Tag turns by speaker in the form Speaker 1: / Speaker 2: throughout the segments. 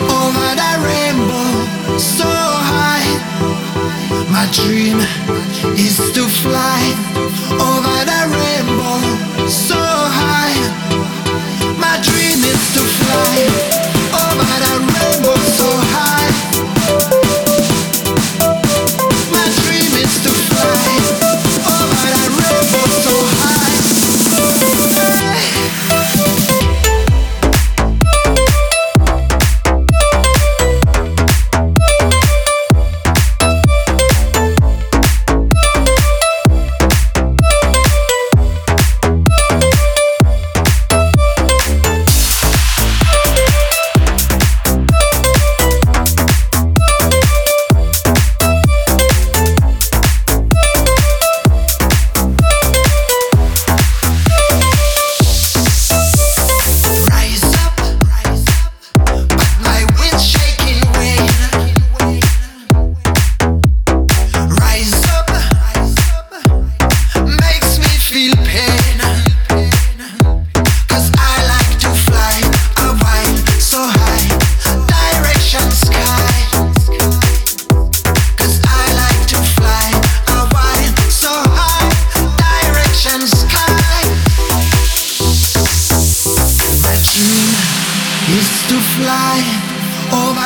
Speaker 1: Over rainbow, so high. My dream is to fly.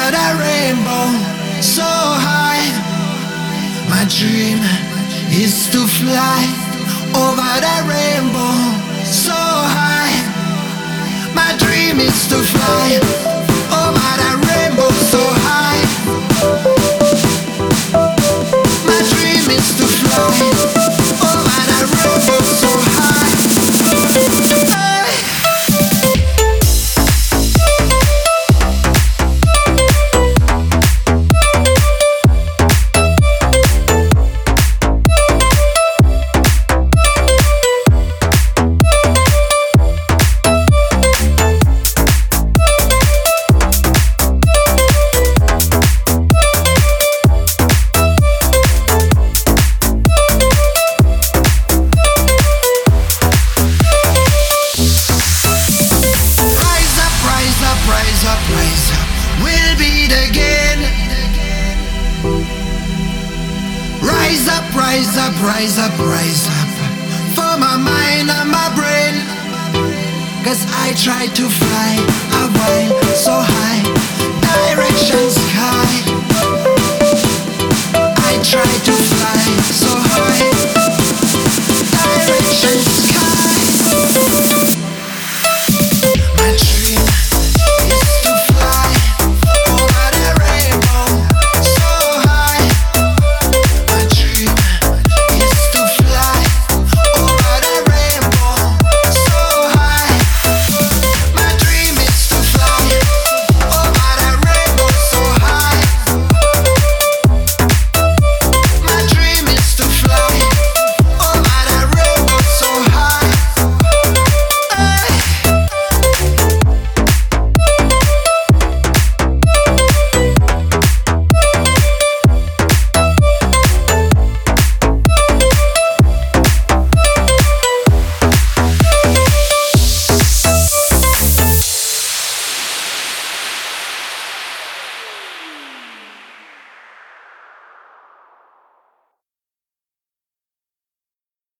Speaker 1: at a rainbow so high. My dream is to fly over that rainbow. rise up, rise up, rise up for my mind and my brain. Cause I try to fly, a while so high, directions.